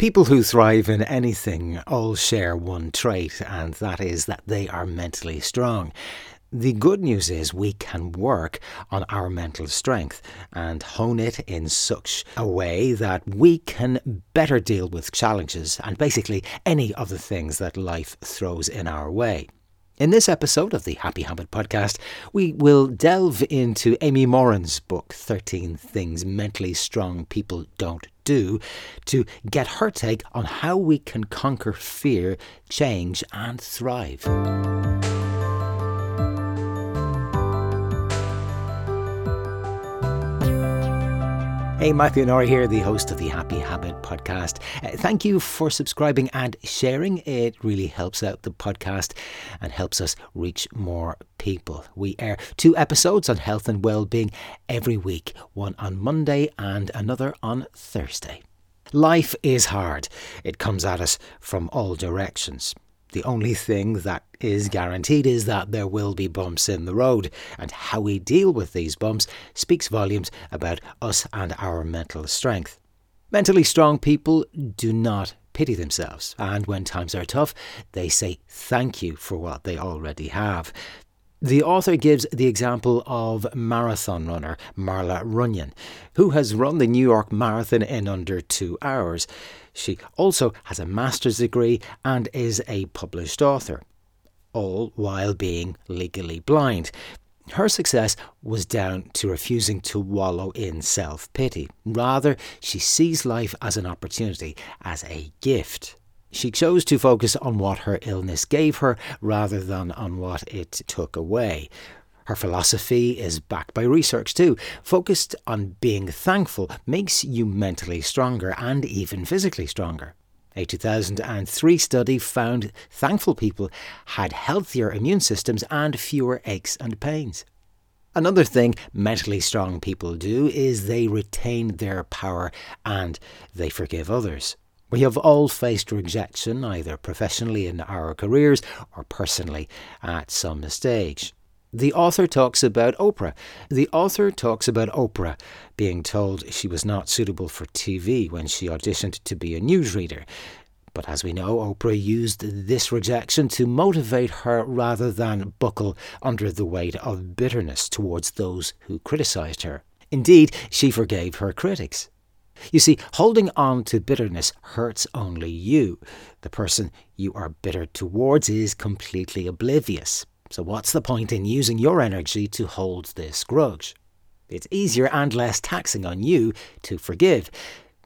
People who thrive in anything all share one trait, and that is that they are mentally strong. The good news is we can work on our mental strength and hone it in such a way that we can better deal with challenges and basically any of the things that life throws in our way. In this episode of the Happy Habit podcast, we will delve into Amy Morin's book, 13 Things Mentally Strong People Don't Do, to get her take on how we can conquer fear, change, and thrive. Hey, Matthew Nori here, the host of the Happy Habit podcast. Uh, thank you for subscribing and sharing. It really helps out the podcast and helps us reach more people. We air two episodes on health and well-being every week, one on Monday and another on Thursday. Life is hard. It comes at us from all directions. The only thing that is guaranteed is that there will be bumps in the road, and how we deal with these bumps speaks volumes about us and our mental strength. Mentally strong people do not pity themselves, and when times are tough, they say thank you for what they already have. The author gives the example of marathon runner Marla Runyon, who has run the New York Marathon in under two hours. She also has a master's degree and is a published author, all while being legally blind. Her success was down to refusing to wallow in self pity. Rather, she sees life as an opportunity, as a gift. She chose to focus on what her illness gave her rather than on what it took away. Her philosophy is backed by research too. Focused on being thankful makes you mentally stronger and even physically stronger. A 2003 study found thankful people had healthier immune systems and fewer aches and pains. Another thing mentally strong people do is they retain their power and they forgive others. We have all faced rejection, either professionally in our careers or personally at some stage. The author talks about Oprah. The author talks about Oprah being told she was not suitable for TV when she auditioned to be a newsreader. But as we know, Oprah used this rejection to motivate her rather than buckle under the weight of bitterness towards those who criticised her. Indeed, she forgave her critics. You see, holding on to bitterness hurts only you. The person you are bitter towards is completely oblivious. So, what's the point in using your energy to hold this grudge? It's easier and less taxing on you to forgive.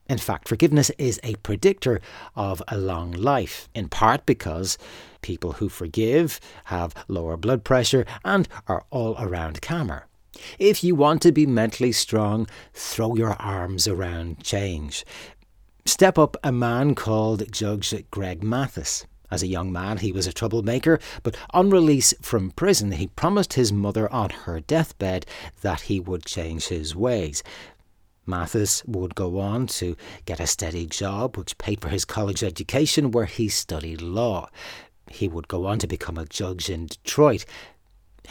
In fact, forgiveness is a predictor of a long life, in part because people who forgive have lower blood pressure and are all around calmer. If you want to be mentally strong, throw your arms around change. Step up a man called Judge Greg Mathis. As a young man, he was a troublemaker, but on release from prison, he promised his mother on her deathbed that he would change his ways. Mathis would go on to get a steady job which paid for his college education, where he studied law. He would go on to become a judge in Detroit.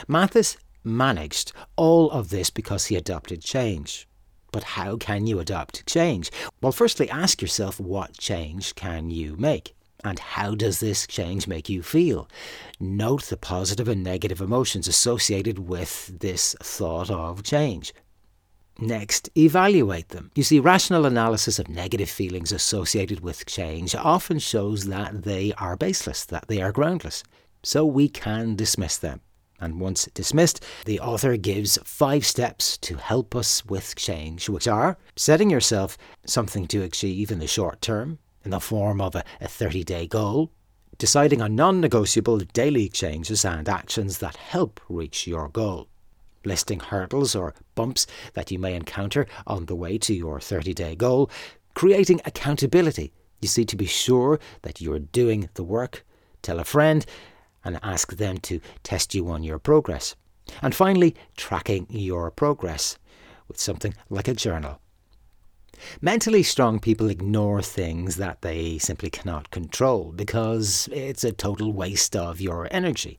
Mathis managed all of this because he adopted change. But how can you adopt change? Well, firstly, ask yourself what change can you make? And how does this change make you feel? Note the positive and negative emotions associated with this thought of change. Next, evaluate them. You see, rational analysis of negative feelings associated with change often shows that they are baseless, that they are groundless. So we can dismiss them. And once dismissed, the author gives five steps to help us with change, which are setting yourself something to achieve in the short term, in the form of a 30 day goal, deciding on non negotiable daily changes and actions that help reach your goal, listing hurdles or bumps that you may encounter on the way to your 30 day goal, creating accountability. You see, to be sure that you're doing the work, tell a friend, and ask them to test you on your progress. And finally, tracking your progress with something like a journal. Mentally strong people ignore things that they simply cannot control because it's a total waste of your energy.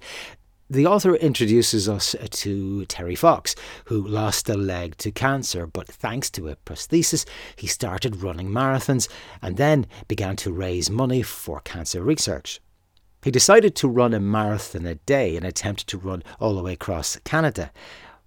The author introduces us to Terry Fox, who lost a leg to cancer, but thanks to a prosthesis, he started running marathons and then began to raise money for cancer research. He decided to run a marathon a day in an attempt to run all the way across Canada,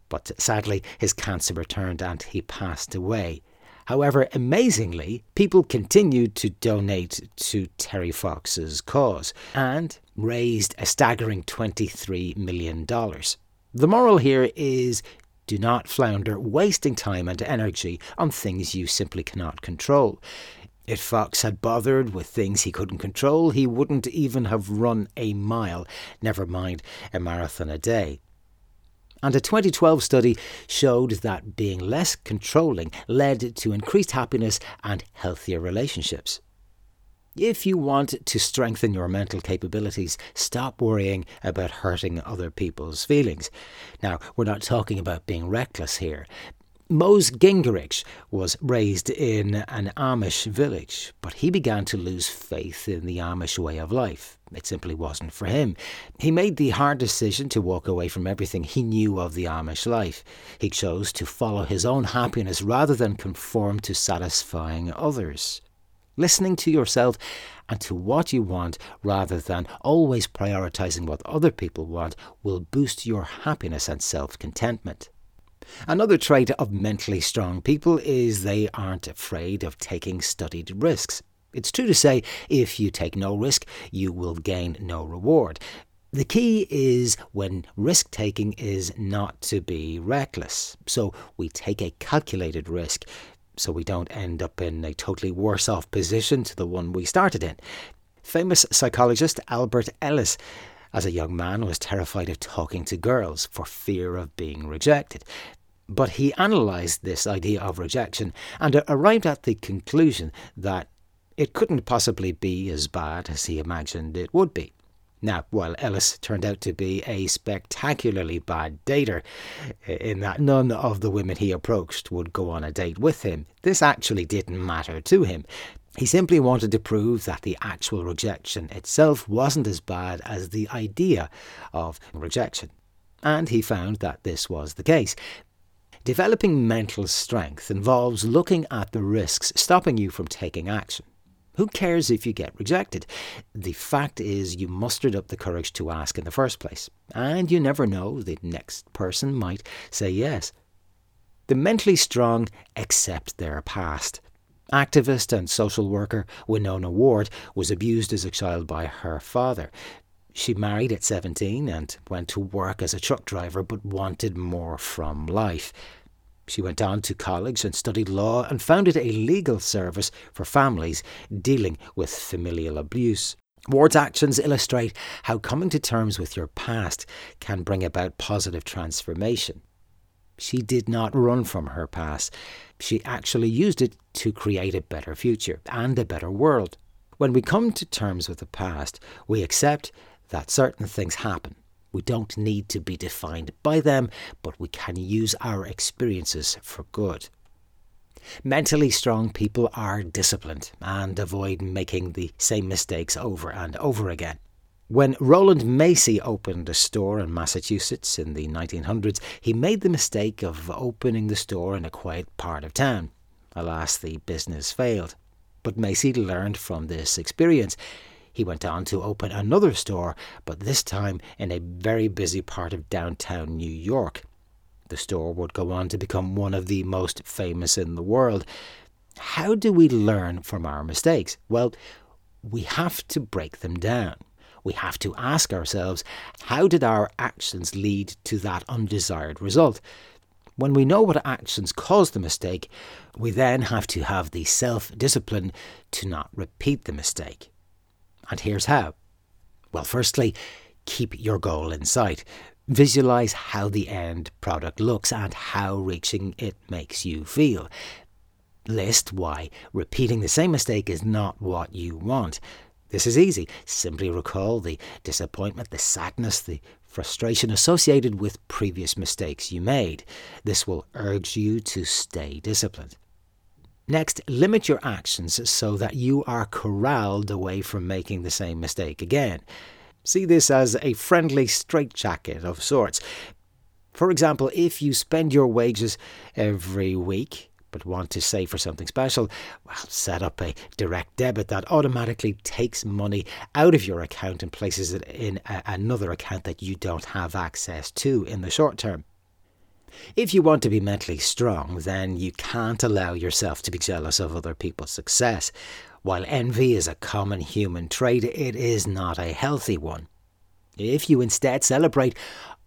but sadly his cancer returned and he passed away. However, amazingly, people continued to donate to Terry Fox's cause and raised a staggering $23 million. The moral here is do not flounder wasting time and energy on things you simply cannot control. If Fox had bothered with things he couldn't control, he wouldn't even have run a mile, never mind a marathon a day. And a 2012 study showed that being less controlling led to increased happiness and healthier relationships. If you want to strengthen your mental capabilities, stop worrying about hurting other people's feelings. Now, we're not talking about being reckless here. Mose Gingerich was raised in an Amish village, but he began to lose faith in the Amish way of life. It simply wasn't for him. He made the hard decision to walk away from everything he knew of the Amish life. He chose to follow his own happiness rather than conform to satisfying others. Listening to yourself and to what you want rather than always prioritizing what other people want will boost your happiness and self contentment. Another trait of mentally strong people is they aren't afraid of taking studied risks. It's true to say if you take no risk, you will gain no reward. The key is when risk taking is not to be reckless. So we take a calculated risk so we don't end up in a totally worse off position to the one we started in. Famous psychologist Albert Ellis as a young man was terrified of talking to girls for fear of being rejected. But he analysed this idea of rejection and uh, arrived at the conclusion that it couldn't possibly be as bad as he imagined it would be. Now, while Ellis turned out to be a spectacularly bad dater, in that none of the women he approached would go on a date with him, this actually didn't matter to him. He simply wanted to prove that the actual rejection itself wasn't as bad as the idea of rejection. And he found that this was the case. Developing mental strength involves looking at the risks stopping you from taking action. Who cares if you get rejected? The fact is, you mustered up the courage to ask in the first place, and you never know, the next person might say yes. The mentally strong accept their past. Activist and social worker Winona Ward was abused as a child by her father. She married at 17 and went to work as a truck driver but wanted more from life. She went on to college and studied law and founded a legal service for families dealing with familial abuse. Ward's actions illustrate how coming to terms with your past can bring about positive transformation. She did not run from her past. She actually used it to create a better future and a better world. When we come to terms with the past, we accept that certain things happen we don't need to be defined by them, but we can use our experiences for good. Mentally strong people are disciplined and avoid making the same mistakes over and over again. When Rowland Macy opened a store in Massachusetts in the 1900s, he made the mistake of opening the store in a quiet part of town. Alas, the business failed. But Macy learned from this experience. He went on to open another store, but this time in a very busy part of downtown New York. The store would go on to become one of the most famous in the world. How do we learn from our mistakes? Well, we have to break them down. We have to ask ourselves, how did our actions lead to that undesired result? When we know what actions caused the mistake, we then have to have the self discipline to not repeat the mistake. And here's how. Well, firstly, keep your goal in sight. Visualize how the end product looks and how reaching it makes you feel. List why repeating the same mistake is not what you want. This is easy. Simply recall the disappointment, the sadness, the frustration associated with previous mistakes you made. This will urge you to stay disciplined. Next, limit your actions so that you are corralled away from making the same mistake again. See this as a friendly straitjacket of sorts. For example, if you spend your wages every week but want to save for something special, well, set up a direct debit that automatically takes money out of your account and places it in a- another account that you don't have access to in the short term. If you want to be mentally strong, then you can't allow yourself to be jealous of other people's success. While envy is a common human trait, it is not a healthy one. If you instead celebrate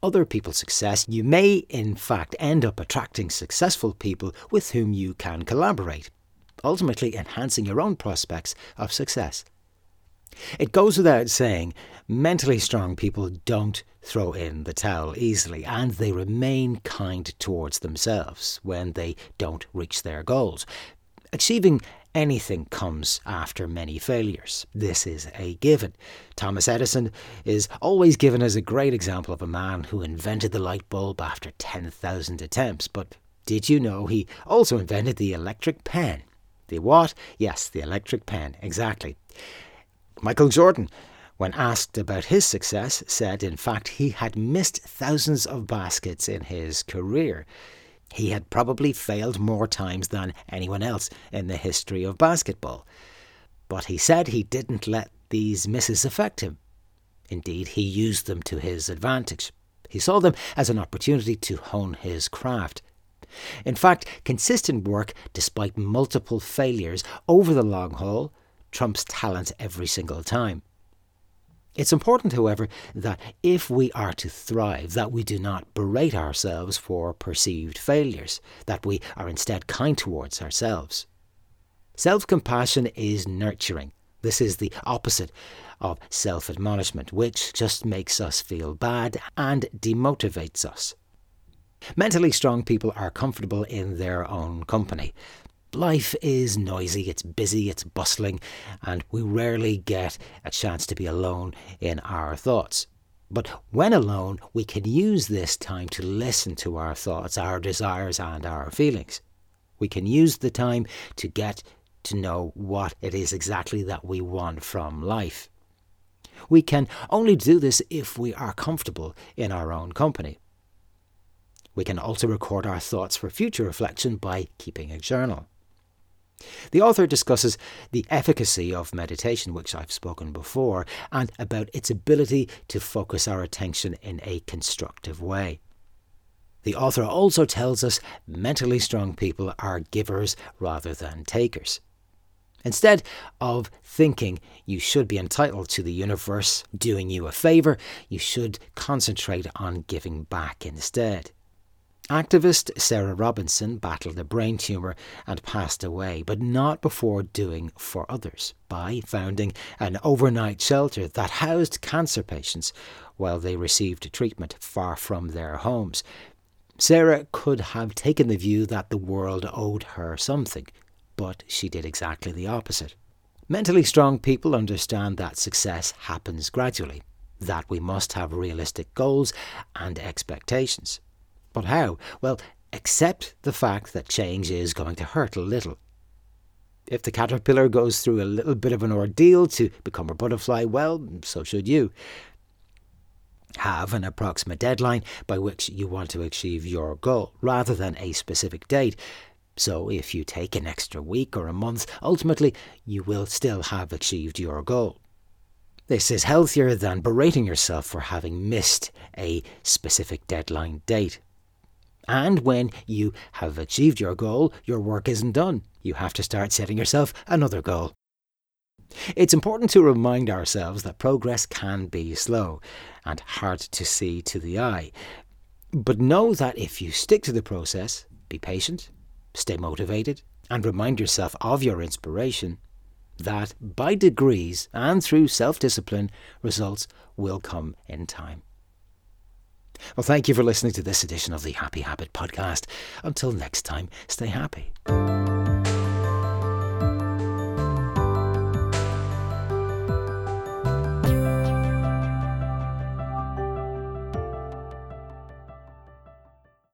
other people's success, you may in fact end up attracting successful people with whom you can collaborate, ultimately enhancing your own prospects of success. It goes without saying, mentally strong people don't throw in the towel easily and they remain kind towards themselves when they don't reach their goals. Achieving anything comes after many failures. This is a given. Thomas Edison is always given as a great example of a man who invented the light bulb after 10,000 attempts. But did you know he also invented the electric pen? The what? Yes, the electric pen, exactly. Michael Jordan, when asked about his success, said in fact he had missed thousands of baskets in his career. He had probably failed more times than anyone else in the history of basketball. But he said he didn't let these misses affect him. Indeed, he used them to his advantage. He saw them as an opportunity to hone his craft. In fact, consistent work, despite multiple failures over the long haul, trumps talent every single time. It's important, however, that if we are to thrive, that we do not berate ourselves for perceived failures, that we are instead kind towards ourselves. Self compassion is nurturing. This is the opposite of self admonishment, which just makes us feel bad and demotivates us. Mentally strong people are comfortable in their own company. Life is noisy, it's busy, it's bustling, and we rarely get a chance to be alone in our thoughts. But when alone, we can use this time to listen to our thoughts, our desires, and our feelings. We can use the time to get to know what it is exactly that we want from life. We can only do this if we are comfortable in our own company. We can also record our thoughts for future reflection by keeping a journal. The author discusses the efficacy of meditation, which I've spoken before, and about its ability to focus our attention in a constructive way. The author also tells us mentally strong people are givers rather than takers. Instead of thinking you should be entitled to the universe doing you a favour, you should concentrate on giving back instead. Activist Sarah Robinson battled a brain tumour and passed away, but not before doing for others by founding an overnight shelter that housed cancer patients while they received treatment far from their homes. Sarah could have taken the view that the world owed her something, but she did exactly the opposite. Mentally strong people understand that success happens gradually, that we must have realistic goals and expectations. But how? Well, accept the fact that change is going to hurt a little. If the caterpillar goes through a little bit of an ordeal to become a butterfly, well, so should you. Have an approximate deadline by which you want to achieve your goal, rather than a specific date. So, if you take an extra week or a month, ultimately you will still have achieved your goal. This is healthier than berating yourself for having missed a specific deadline date. And when you have achieved your goal, your work isn't done. You have to start setting yourself another goal. It's important to remind ourselves that progress can be slow and hard to see to the eye. But know that if you stick to the process, be patient, stay motivated, and remind yourself of your inspiration, that by degrees and through self discipline, results will come in time. Well, thank you for listening to this edition of the Happy Habit Podcast. Until next time, stay happy.